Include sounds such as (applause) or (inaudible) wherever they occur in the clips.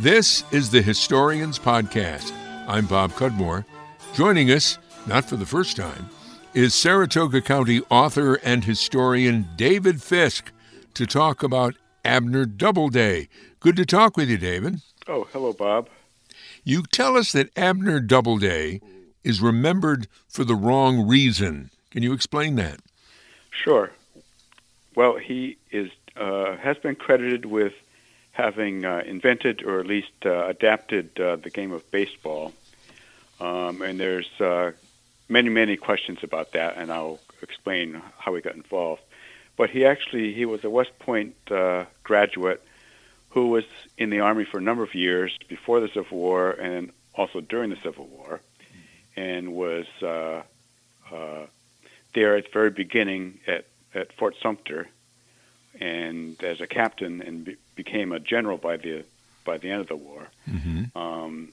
This is the Historians Podcast. I'm Bob Cudmore. Joining us, not for the first time, is Saratoga County author and historian David Fiske to talk about Abner Doubleday. Good to talk with you, David. Oh, hello, Bob. You tell us that Abner Doubleday is remembered for the wrong reason. Can you explain that? Sure. Well, he is uh, has been credited with having uh, invented or at least uh, adapted uh, the game of baseball. Um, and there's uh, many, many questions about that, and I'll explain how he got involved. But he actually he was a West Point uh, graduate who was in the army for a number of years before the Civil War and also during the Civil War, and was uh, there at the very beginning at, at Fort Sumter, and as a captain and be, became a general by the by the end of the war. Mm-hmm. Um,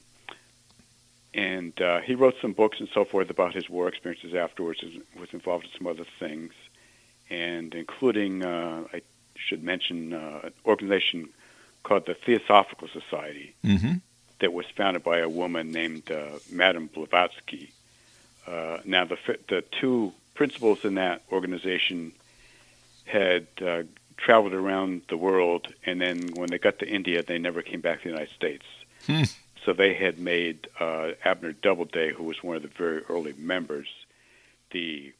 and uh, he wrote some books and so forth about his war experiences afterwards. and Was involved in some other things, and including uh, I should mention uh, an organization called the Theosophical Society mm-hmm. that was founded by a woman named uh, Madame Blavatsky. Uh, now, the the two principals in that organization had uh, traveled around the world, and then when they got to India, they never came back to the United States. Hmm. So they had made uh, Abner Doubleday, who was one of the very early members, the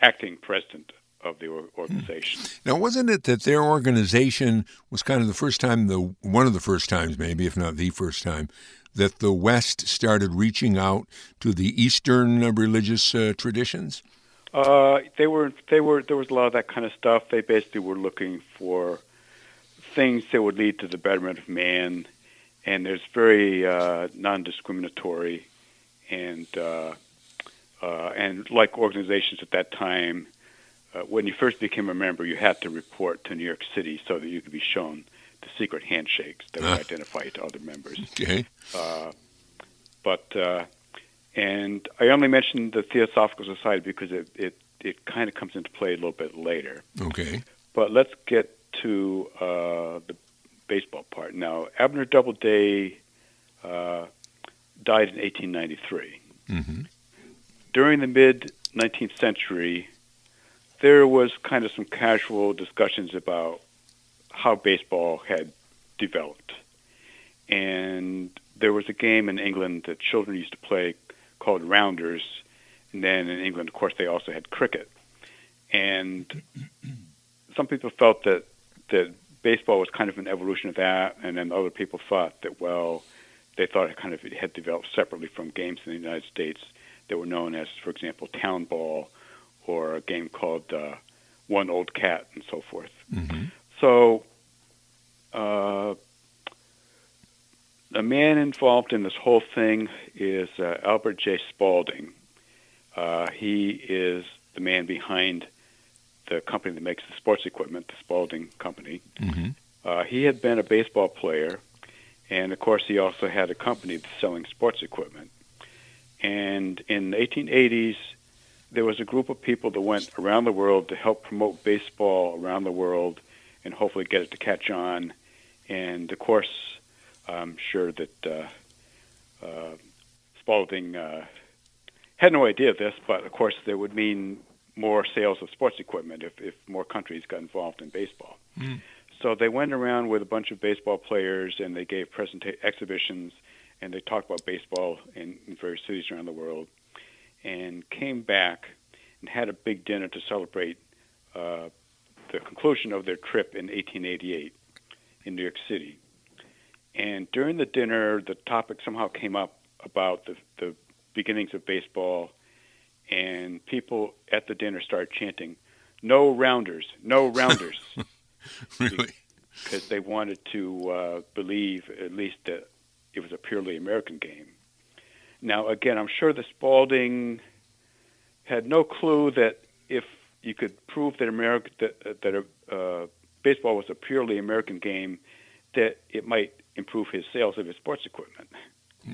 acting president of the hmm. organization. Now, wasn't it that their organization was kind of the first time, the one of the first times, maybe if not the first time, that the West started reaching out to the Eastern religious uh, traditions? Uh, they were they were there was a lot of that kind of stuff. They basically were looking for things that would lead to the betterment of man, and there's very uh, non-discriminatory, and uh, uh, and like organizations at that time, uh, when you first became a member, you had to report to New York City so that you could be shown the secret handshakes that would identify you to other members. Okay. Uh, but uh, and I only mentioned the Theosophical Society because it, it, it kind of comes into play a little bit later. Okay. But let's get to uh, the baseball part. Now, Abner Doubleday uh, died in 1893. Mm-hmm. During the mid 19th century, there was kind of some casual discussions about how baseball had developed. And there was a game in England that children used to play called rounders. And then in England, of course, they also had cricket. And some people felt that that baseball was kind of an evolution of that, and then other people thought that well, they thought it kind of it had developed separately from games in the United States that were known as, for example, town ball, or a game called uh, one old cat, and so forth. Mm-hmm. So. Uh, the man involved in this whole thing is uh, Albert J. Spalding. Uh, he is the man behind the company that makes the sports equipment, the Spalding Company. Mm-hmm. Uh, he had been a baseball player, and of course, he also had a company selling sports equipment. And in the 1880s, there was a group of people that went around the world to help promote baseball around the world and hopefully get it to catch on. And of course, I'm sure that uh, uh, Spalding uh, had no idea of this, but of course, there would mean more sales of sports equipment if, if more countries got involved in baseball. Mm. So they went around with a bunch of baseball players and they gave presenta- exhibitions and they talked about baseball in, in various cities around the world and came back and had a big dinner to celebrate uh, the conclusion of their trip in 1888 in New York City. And during the dinner, the topic somehow came up about the, the beginnings of baseball, and people at the dinner started chanting, "No rounders, no (laughs) rounders," really, because they wanted to uh, believe at least that it was a purely American game. Now, again, I'm sure the Spalding had no clue that if you could prove that America that that uh, baseball was a purely American game, that it might improve his sales of his sports equipment.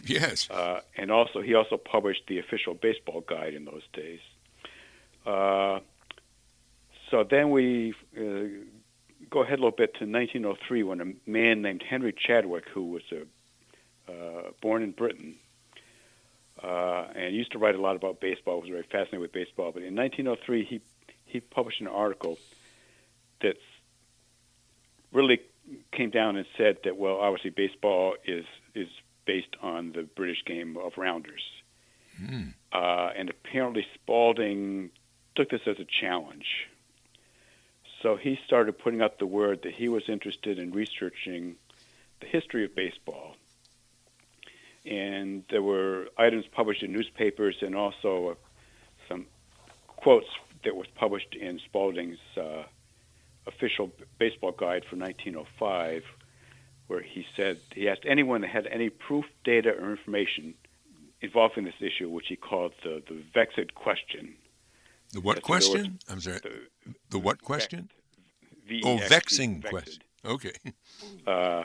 Yes. Uh, and also, he also published the official baseball guide in those days. Uh, so then we uh, go ahead a little bit to 1903 when a man named Henry Chadwick, who was a uh, born in Britain, uh, and used to write a lot about baseball. Was very fascinated with baseball. But in 1903, he he published an article that really came down and said that well, obviously baseball is is based on the British game of rounders, mm. uh, and apparently Spalding took this as a challenge. So he started putting up the word that he was interested in researching the history of baseball. And there were items published in newspapers and also uh, some quotes that was published in Spalding's uh, official baseball guide for 1905, where he said he asked anyone that had any proof, data, or information involving this issue, which he called the, the vexed question. The what That's question? I'm sorry. The, the what question? oh, vexing question. Okay. (laughs) Uh,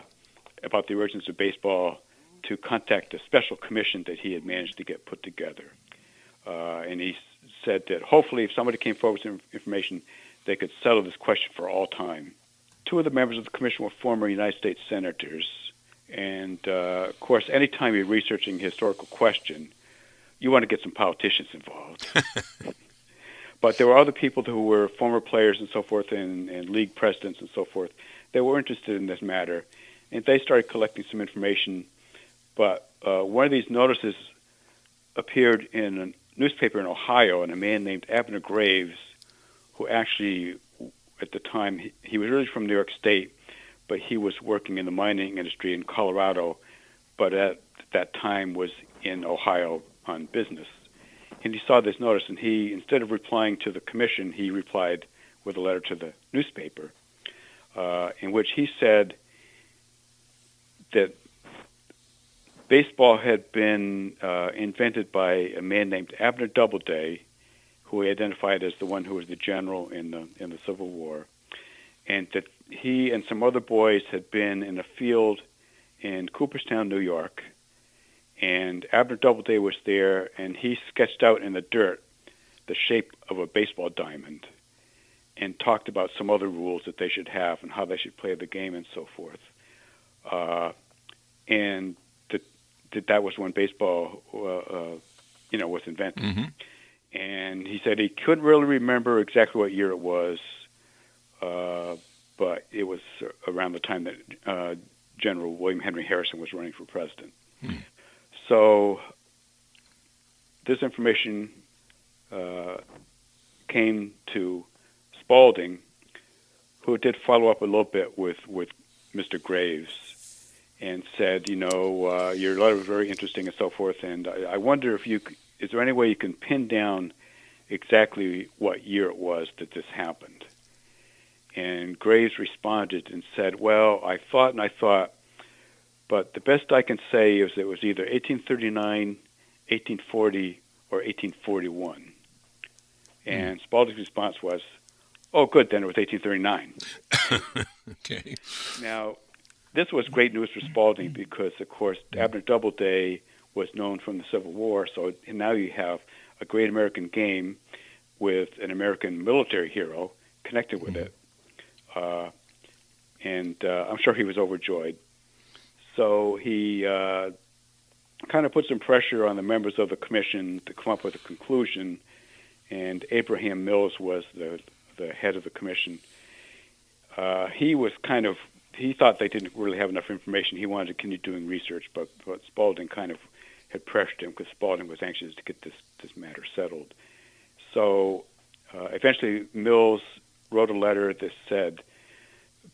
about the origins of baseball to contact a special commission that he had managed to get put together. Uh, and he said that hopefully, if somebody came forward with information, they could settle this question for all time. Two of the members of the commission were former United States senators. And uh, of course, anytime you're researching a historical question, you want to get some politicians involved. (laughs) but there were other people who were former players and so forth, and, and league presidents and so forth, that were interested in this matter and they started collecting some information. But uh, one of these notices appeared in a newspaper in Ohio, and a man named Abner Graves, who actually, at the time, he, he was really from New York State, but he was working in the mining industry in Colorado, but at that time was in Ohio on business. And he saw this notice, and he, instead of replying to the commission, he replied with a letter to the newspaper, uh, in which he said that baseball had been uh, invented by a man named Abner Doubleday, who he identified as the one who was the general in the in the Civil War, and that he and some other boys had been in a field in Cooperstown, New York, and Abner Doubleday was there, and he sketched out in the dirt the shape of a baseball diamond, and talked about some other rules that they should have and how they should play the game and so forth. Uh, and that, that was when baseball, uh, uh, you know, was invented. Mm-hmm. And he said he couldn't really remember exactly what year it was, uh, but it was around the time that uh, General William Henry Harrison was running for president. Hmm. So this information uh, came to Spalding, who did follow up a little bit with, with Mr. Graves and said, you know, uh, your letter was very interesting and so forth, and I, I wonder if you is there any way you can pin down exactly what year it was that this happened? And Graves responded and said, well, I thought and I thought, but the best I can say is it was either 1839, 1840, or 1841. Hmm. And mm. Spalding's response was, oh, good, then it was 1839. (laughs) okay. Now, this was great news for Spalding because, of course, Abner Doubleday was known from the Civil War. So now you have a great American game with an American military hero connected with it. Uh, and uh, I'm sure he was overjoyed. So he uh, kind of put some pressure on the members of the commission to come up with a conclusion. And Abraham Mills was the, the head of the commission. Uh, he was kind of he thought they didn't really have enough information. He wanted to continue doing research, but, but Spalding kind of had pressured him because Spalding was anxious to get this this matter settled. So uh, eventually, Mills wrote a letter that said,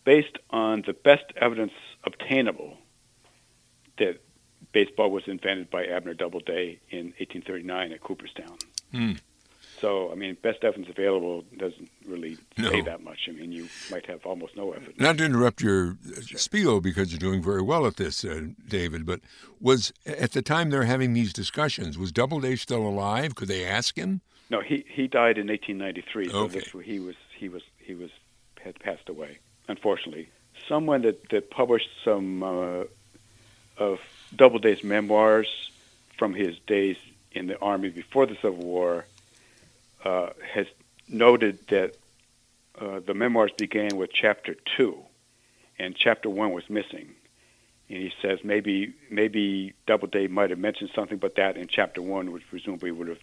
based on the best evidence obtainable, that baseball was invented by Abner Doubleday in 1839 at Cooperstown. Hmm. So, I mean, best evidence available doesn't really no. say that much. I mean, you might have almost no evidence. Not to interrupt your sure. spiel because you're doing very well at this, uh, David, but was at the time they're having these discussions, was Doubleday still alive? Could they ask him? No, he he died in 1893. So okay. this, he was he was he was had passed away. Unfortunately, someone that that published some uh, of Doubleday's memoirs from his days in the army before the Civil War uh, has noted that uh, the memoirs began with chapter two, and chapter one was missing. and he says maybe maybe Doubleday might have mentioned something about that in chapter one, which presumably would have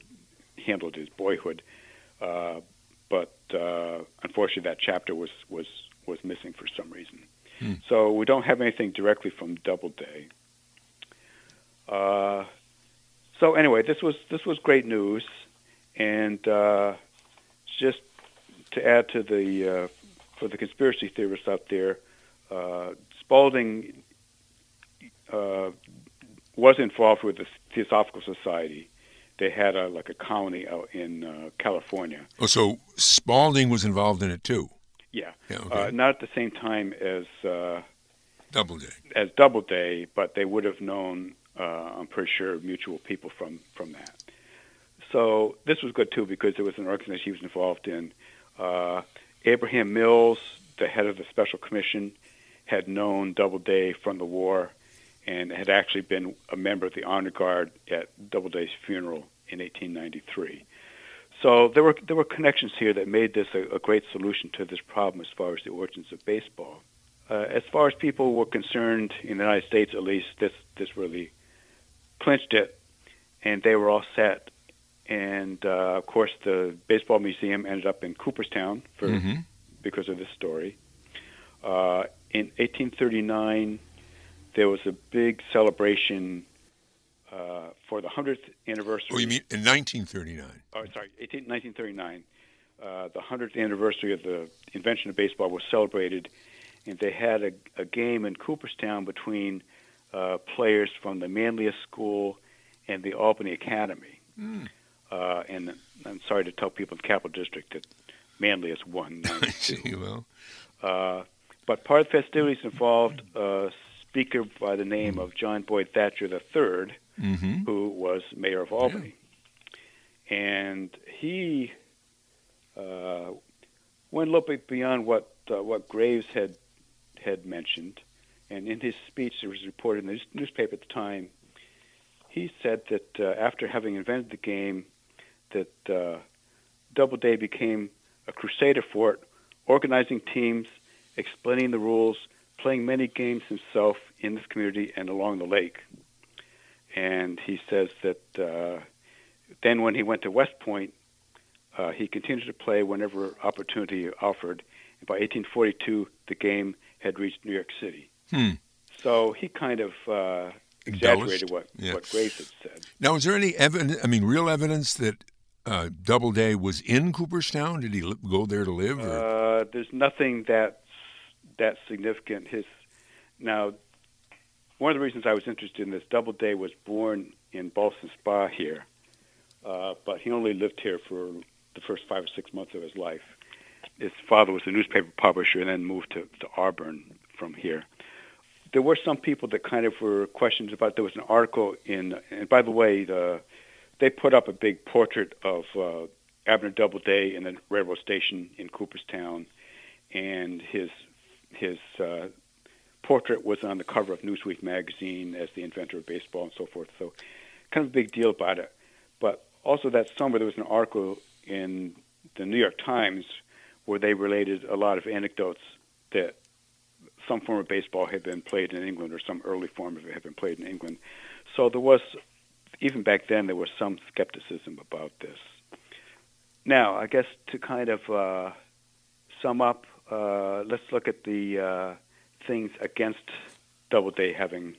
handled his boyhood. Uh, but uh, unfortunately, that chapter was was was missing for some reason. Hmm. So we don't have anything directly from Doubleday. Uh, so anyway, this was this was great news, and uh, just to add to the uh, for the conspiracy theorists out there, uh, Spalding uh, was involved with the Theosophical Society. They had a, like a colony out in uh, California. Oh, so Spalding was involved in it too. Yeah, yeah uh, okay. not at the same time as Doubleday. As Doubleday, but they would have known. I'm pretty sure mutual people from from that. So this was good too because it was an organization he was involved in. Uh, Abraham Mills, the head of the special commission, had known Doubleday from the war and had actually been a member of the honor guard at Doubleday's funeral in 1893. So there were there were connections here that made this a, a great solution to this problem as far as the origins of baseball. Uh, as far as people were concerned in the United States, at least, this this really clinched it, and they were all set and uh, of course the baseball museum ended up in Cooperstown for mm-hmm. because of this story. Uh, in 1839, there was a big celebration uh, for the 100th anniversary. Oh, you mean in 1939? Oh, sorry, 18, 1939. Uh, the 100th anniversary of the invention of baseball was celebrated, and they had a, a game in Cooperstown between uh, players from the Manlius School and the Albany Academy. Mm. Uh, and I'm sorry to tell people in the Capital District that Manlius won. (laughs) well. Uh, but part of the festivities involved a speaker by the name of John Boyd Thacher III, mm-hmm. who was mayor of Albany. Yeah. And he uh, went a little bit beyond what uh, what Graves had had mentioned, and in his speech, it was reported in the newspaper at the time. He said that uh, after having invented the game, that uh, Doubleday became a crusader for it, organizing teams, explaining the rules, playing many games himself in this community and along the lake. And he says that uh, then when he went to West Point, uh, he continued to play whenever opportunity offered. And by 1842, the game had reached New York City. Hmm. So he kind of uh, exaggerated what, yeah. what Graves had said. Now, is there any evidence, I mean, real evidence that uh, Doubleday was in Cooperstown? Did he li- go there to live? Uh, there's nothing that's that significant. His now, one of the reasons I was interested in this, Doubleday was born in Ballston Spa here, uh, but he only lived here for the first five or six months of his life. His father was a newspaper publisher and then moved to, to Auburn from here. There were some people that kind of were questions about. There was an article in, and by the way, the they put up a big portrait of uh, Abner Doubleday in the railroad station in Cooperstown, and his his uh, portrait was on the cover of Newsweek magazine as the inventor of baseball and so forth. So, kind of a big deal about it. But also that summer there was an article in the New York Times where they related a lot of anecdotes that some form of baseball had been played in England or some early form of it had been played in England. So there was even back then, there was some skepticism about this. Now, I guess to kind of uh, sum up, uh, let's look at the uh, things against Doubleday having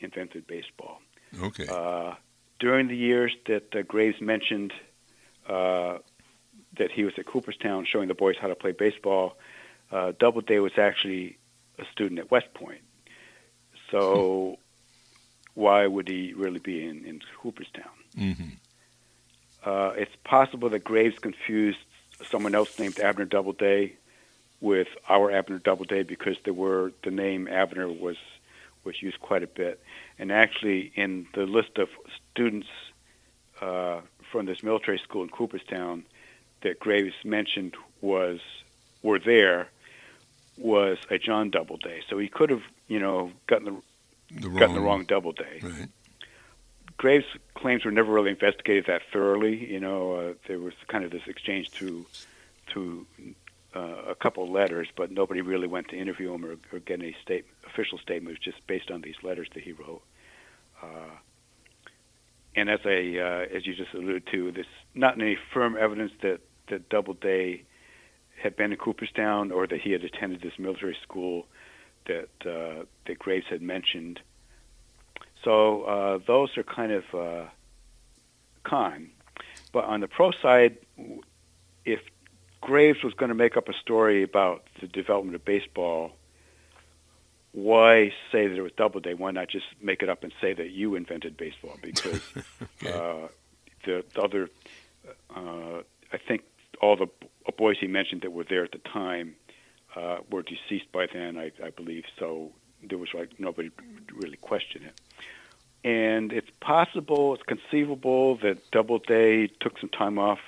invented baseball. Okay. Uh, during the years that uh, Graves mentioned uh, that he was at Cooperstown showing the boys how to play baseball, Doubleday was actually a student at West Point. So (laughs) why would he really be in, in Cooperstown? Mm-hmm. Uh, it's possible that Graves confused someone else named Abner Doubleday with our Abner Doubleday because there were the name Abner was was used quite a bit, and actually in the list of students uh, from this military school in Cooperstown that Graves mentioned was were there was a John Doubleday. So he could have, you know, gotten the the wrong, gotten the wrong Doubleday. Right. Graves' claims were never really investigated that thoroughly. You know, uh, there was kind of this exchange through through uh, a couple letters, but nobody really went to interview him or, or get any state, official statement. It was just based on these letters that he wrote. Uh, and as I, uh, as you just alluded to, there's not any firm evidence that that Doubleday had been in Cooperstown or that he had attended this military school that uh, that Graves had mentioned. So uh, those are kind of uh, con. But on the pro side, if Graves was going to make up a story about the development of baseball, why say that it was Doubleday? Why not just make it up and say that you invented baseball? Because (laughs) okay. uh, the, the other, uh, I think all the boys he mentioned that were there at the time uh, were deceased by then, I, I believe. So there was like nobody really questioned it. And it's possible, it's conceivable that Doubleday took some time off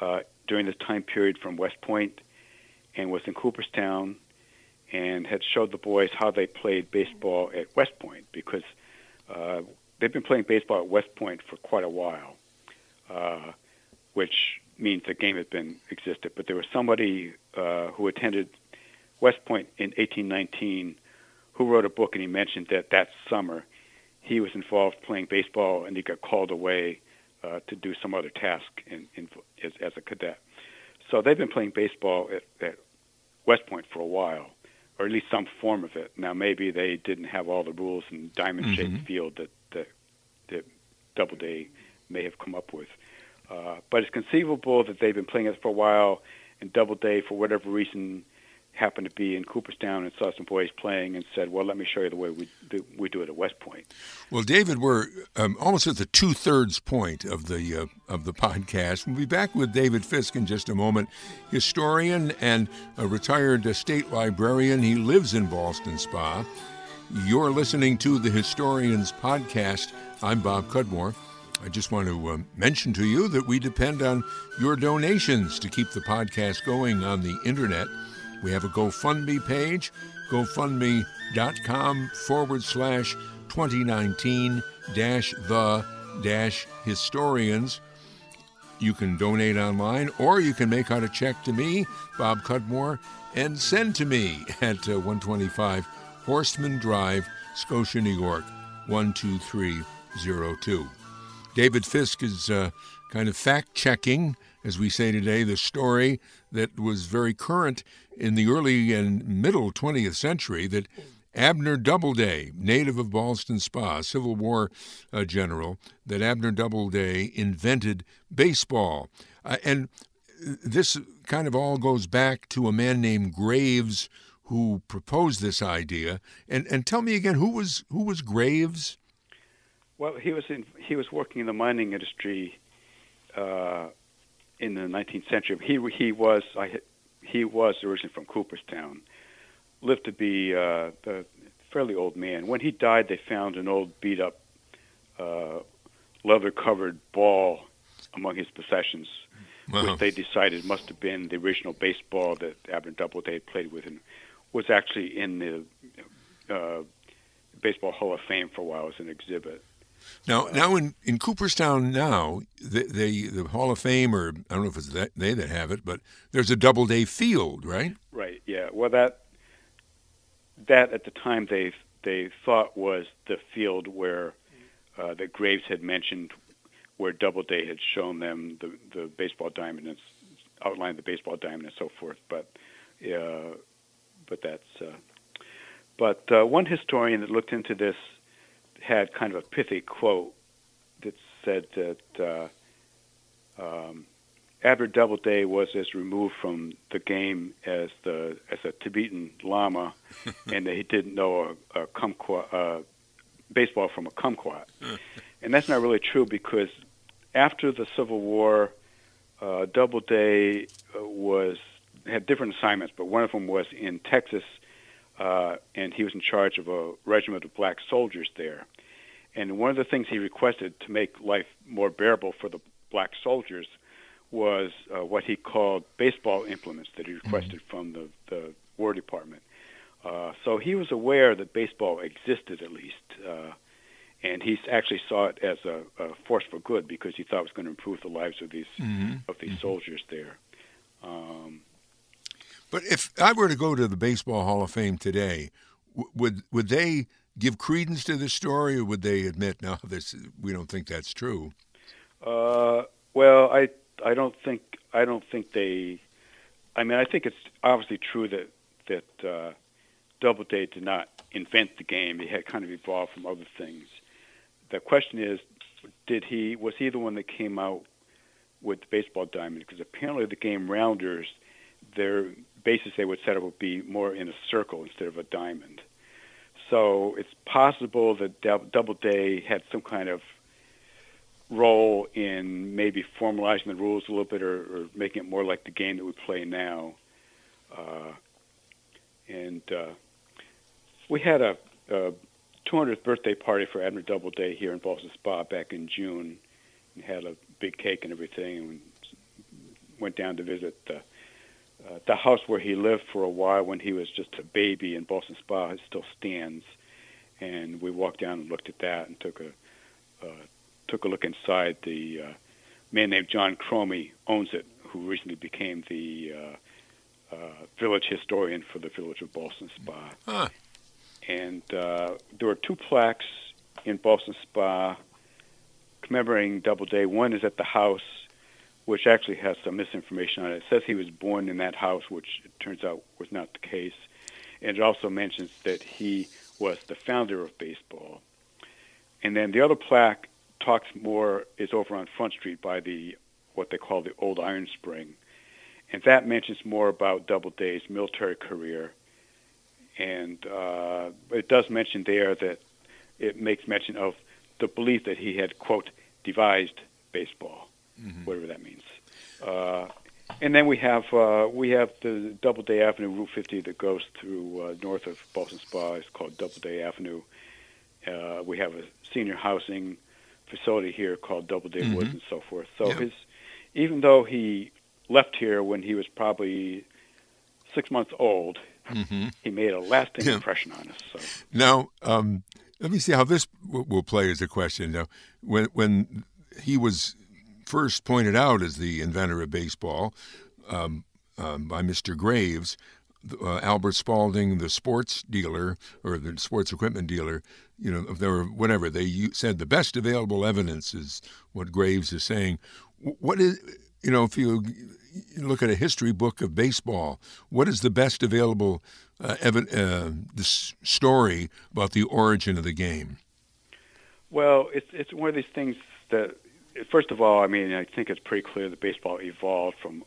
uh, during this time period from West Point and was in Cooperstown and had showed the boys how they played baseball at West Point because uh, they've been playing baseball at West Point for quite a while, uh, which means the game had been existed. But there was somebody uh, who attended West Point in 1819 who wrote a book, and he mentioned that that summer he was involved playing baseball, and he got called away uh, to do some other task in, in, as, as a cadet. So they've been playing baseball at, at West Point for a while, or at least some form of it. Now maybe they didn't have all the rules and diamond-shaped mm-hmm. field that, that that Doubleday may have come up with. Uh, but it's conceivable that they've been playing it for a while, and Doubleday, for whatever reason, happened to be in Cooperstown and saw some boys playing and said, "Well, let me show you the way we do, we do it at West Point." Well, David, we're um, almost at the two thirds point of the uh, of the podcast. We'll be back with David Fiske in just a moment. Historian and a retired state librarian. He lives in Ballston Spa. You're listening to the Historians Podcast. I'm Bob Cudmore. I just want to uh, mention to you that we depend on your donations to keep the podcast going on the internet. We have a GoFundMe page, gofundme.com forward slash 2019 dash the dash historians. You can donate online or you can make out a check to me, Bob Cudmore, and send to me at uh, 125 Horstman Drive, Scotia, New York, 12302. David Fiske is uh, kind of fact checking, as we say today, the story that was very current in the early and middle 20th century that Abner Doubleday, native of Ballston Spa, Civil War uh, general, that Abner Doubleday invented baseball. Uh, and this kind of all goes back to a man named Graves who proposed this idea. And and tell me again, who was who was Graves? Well, he was in he was working in the mining industry uh, in the 19th century. He he was I he was originally from Cooperstown, lived to be uh, a fairly old man. When he died, they found an old beat up uh, leather covered ball among his possessions, wow. which they decided must have been the original baseball that Abner Doubleday played with, and was actually in the uh, Baseball Hall of Fame for a while as an exhibit. Now, now in, in Cooperstown now, the, the, the Hall of Fame, or I don't know if it's that, they that have it, but there's a Doubleday field, right? Right. Yeah. Well, that that at the time they they thought was the field where uh, Graves had mentioned, where Doubleday had shown them the the baseball diamond and outlined the baseball diamond and so forth. But uh, but that's uh, but uh, one historian that looked into this had kind of a pithy quote that said that uh, um, Abner Doubleday was as removed from the game as the as a Tibetan Lama, (laughs) and that he didn't know a, a kumquat, uh, baseball from a kumquat. (laughs) and that's not really true because after the Civil War, uh, Doubleday uh, was had different assignments, but one of them was in Texas, uh, and he was in charge of a regiment of black soldiers there. And one of the things he requested to make life more bearable for the black soldiers was uh, what he called baseball implements that he mm-hmm. requested mm-hmm. from the, the War Department. Uh, so he was aware that baseball existed at least, uh, and he actually saw it as a, a, force for good because he thought it was going to improve the lives of these mm-hmm. of these mm-hmm. soldiers there. Um, But if I were to go to the Baseball Hall of Fame today, would would they give credence to this story, or would they admit, no, (laughs) this we don't think that's true? Uh, well, I I don't think I don't think they. I mean, I think it's obviously true that that uh, Doubleday did not invent the game. He had kind of evolved from other things. The question is, did he was he the one that came out with the baseball diamond? Because apparently the game rounders, their bases they would set up would be more in a circle instead of a diamond. So it's possible that Doubleday had some kind of role in maybe formalizing the rules a little bit or, or making it more like the game that we play now. Uh, and uh, we had a, a 200th birthday party for Abner Doubleday here in Ballston Spa back in June. And had a big cake and everything, and went down to visit the uh, the house where he lived for a while when he was just a baby in Ballston Spa. It still stands, and we walked down and looked at that and took a uh, took a look inside. The uh, man named John Cromie owns it, who recently became the uh, uh, village historian for the village of Ballston Spa. Huh. And uh, there were two plaques in Ballston Spa commemorating Doubleday. One is at the house, which actually has some misinformation on it. It says he was born in that house, which it turns out was not the case. And it also mentions that he was the founder of baseball. And then the other plaque talks more is over on Front Street by the what they call the Old Iron Spring, and that mentions more about Doubleday's military career. And uh, it does mention there that it makes mention of the belief that he had quote devised baseball, mm-hmm. whatever that means. Uh, and then we have uh, we have the Doubleday Avenue Route 50 that goes through uh, north of Ballston Spa. It's called Doubleday Avenue. Uh, we have a senior housing facility here called Doubleday mm-hmm. Woods and so forth. So yeah. his even though he left here when he was probably six months old, mm-hmm. he made a lasting yeah. impression on us. So now, um, let me see how this w- will play as a question. Now, when when he was first pointed out as the inventor of baseball um, um, by Mr. Graves, uh, Albert Spalding, the sports dealer or the sports equipment dealer, you know, if there were whatever they said the best available evidence is what Graves is saying. What is, you know, if you look at a history book of baseball, what is the best available uh, ev- uh, story about the origin of the game? Well, it's it's one of these things that, first of all, I mean, I think it's pretty clear that baseball evolved from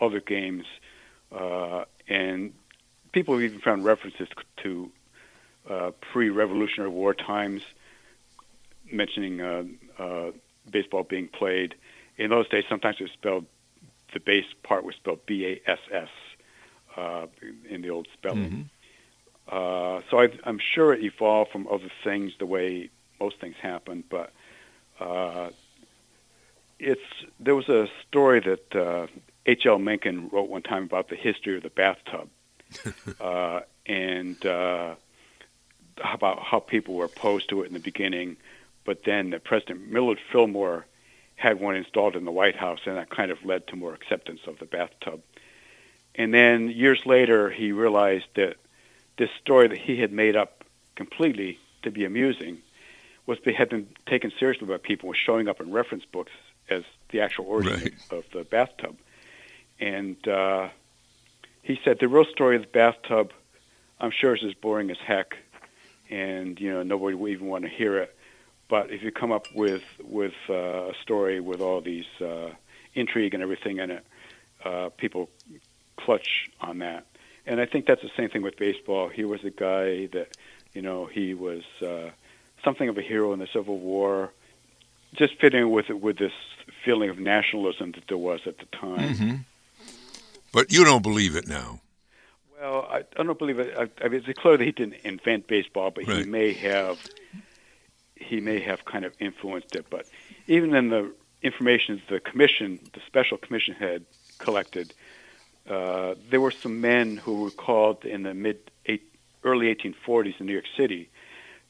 other games, uh, and people have even found references to uh, pre-Revolutionary War times, mentioning uh, uh, baseball being played. In those days, sometimes it was spelled the base part was spelled B-A-S-S uh, in the old spelling. Mm-hmm. Uh, so I, I'm sure it evolved from other things the way most things happen, but uh, it's there was a story that uh, H.L. Mencken wrote one time about the history of the bathtub, (laughs) uh, and uh, about how people were opposed to it in the beginning, but then the President Millard Fillmore had one installed in the White House, and that kind of led to more acceptance of the bathtub. And then years later, he realized that this story that he had made up completely to be amusing was had been taken seriously by people, was showing up in reference books as the actual origin right. of the bathtub. And uh, he said the real story of the bathtub, I'm sure, is as boring as heck and you know nobody will even want to hear it. But if you come up with with uh, a story with all these uh, intrigue and everything in it, uh, people clutch on that. And I think that's the same thing with baseball. He was a guy that, you know, he was uh, something of a hero in the Civil War, just fitting with with this feeling of nationalism that there was at the time. Mm-hmm. But you don't believe it now. Well, I, I don't believe it. I, I mean, it's clear that he didn't invent baseball, but right. he may have. He may have kind of influenced it, but even in the information the commission, the special commission had collected, uh, there were some men who were called in the mid eight, early 1840s in New York City.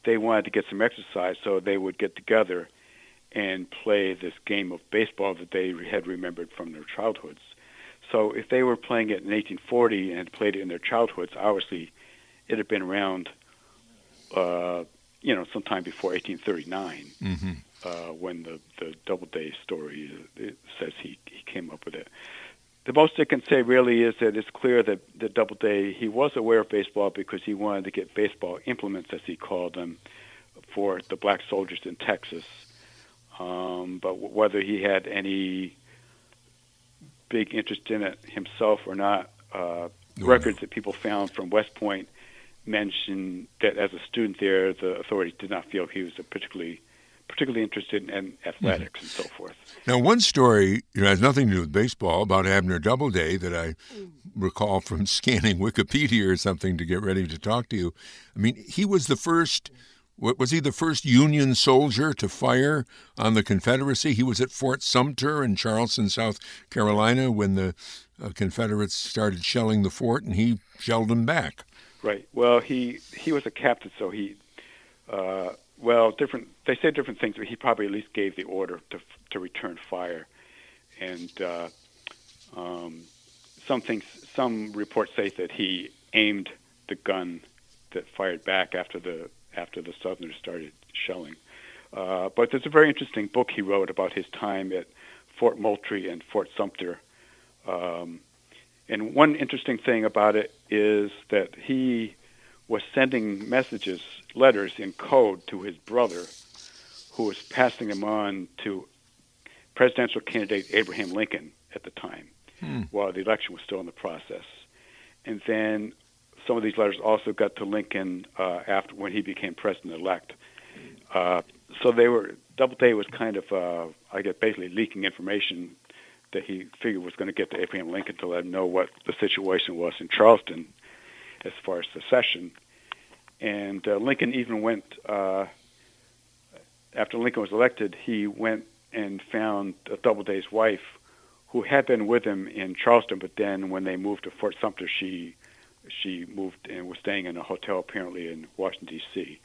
They wanted to get some exercise, so they would get together and play this game of baseball that they had remembered from their childhoods. So if they were playing it in 1840 and had played it in their childhoods, obviously it had been around, uh, you know, sometime before 1839, mm-hmm. uh, when the the Doubleday story says he he came up with it. The most it can say really is that it's clear that the Doubleday he was aware of baseball because he wanted to get baseball implements, as he called them, for the black soldiers in Texas. Um, but whether he had any big interest in it himself or not, uh, records that people found from West Point mention that as a student there, the authorities did not feel he was a particularly particularly interested in athletics mm-hmm. and so forth. Now, one story you know, has nothing to do with baseball about Abner Doubleday that I recall from (laughs) scanning Wikipedia or something to get ready to talk to you. I mean, he was the first. Was he the first Union soldier to fire on the Confederacy? He was at Fort Sumter in Charleston, South Carolina, when the uh, Confederates started shelling the fort, and he shelled them back. Right. Well, he he was a captain, so he uh, well different. They say different things, but he probably at least gave the order to to return fire, and uh, um, some things. Some reports say that he aimed the gun that fired back after the after the Southerners started shelling. Uh, but there's a very interesting book he wrote about his time at Fort Moultrie and Fort Sumter. Um, and one interesting thing about it is that he was sending messages, letters in code to his brother, who was passing them on to presidential candidate Abraham Lincoln at the time, hmm. while the election was still in the process. And then some of these letters also got to Lincoln uh, after when he became president elect. Uh, so they were Doubleday was kind of, uh, I guess, basically leaking information that he figured was going to get to Abraham Lincoln to let him know what the situation was in Charleston as far as secession. And uh, Lincoln even went, uh, after Lincoln was elected, he went and found Doubleday's wife, who had been with him in Charleston, but then when they moved to Fort Sumter, she she moved and was staying in a hotel apparently in Washington D.C.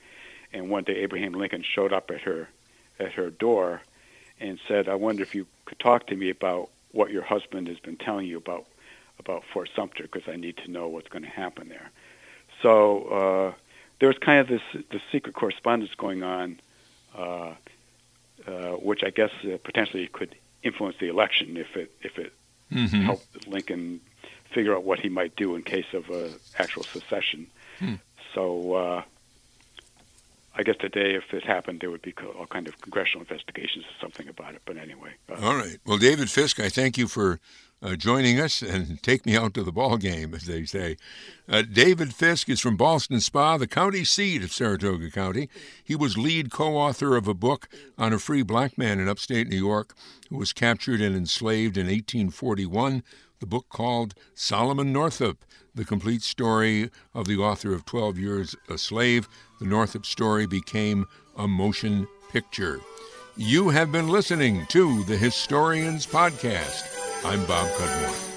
And one day Abraham Lincoln showed up at her at her door and said, "I wonder if you could talk to me about what your husband has been telling you about about Fort Sumter because I need to know what's going to happen there." So uh, there was kind of this this secret correspondence going on, uh, uh, which I guess uh, potentially could influence the election if it if it mm-hmm. helped Lincoln figure out what he might do in case of uh, actual secession. Hmm. So uh, I guess today, if it happened, there would be all kind of congressional investigations or something about it. But anyway. Uh, all right. Well, David Fiske, I thank you for uh, joining us and (laughs) take me out to the ball game, as they say. Uh, David Fiske is from Ballston Spa, the county seat of Saratoga County. He was lead co-author of a book on a free black man in upstate New York who was captured and enslaved in 1841 the book called Solomon Northup, the complete story of the author of 12 Years a Slave. The Northup story became a motion picture. You have been listening to the Historians Podcast. I'm Bob Cudmore.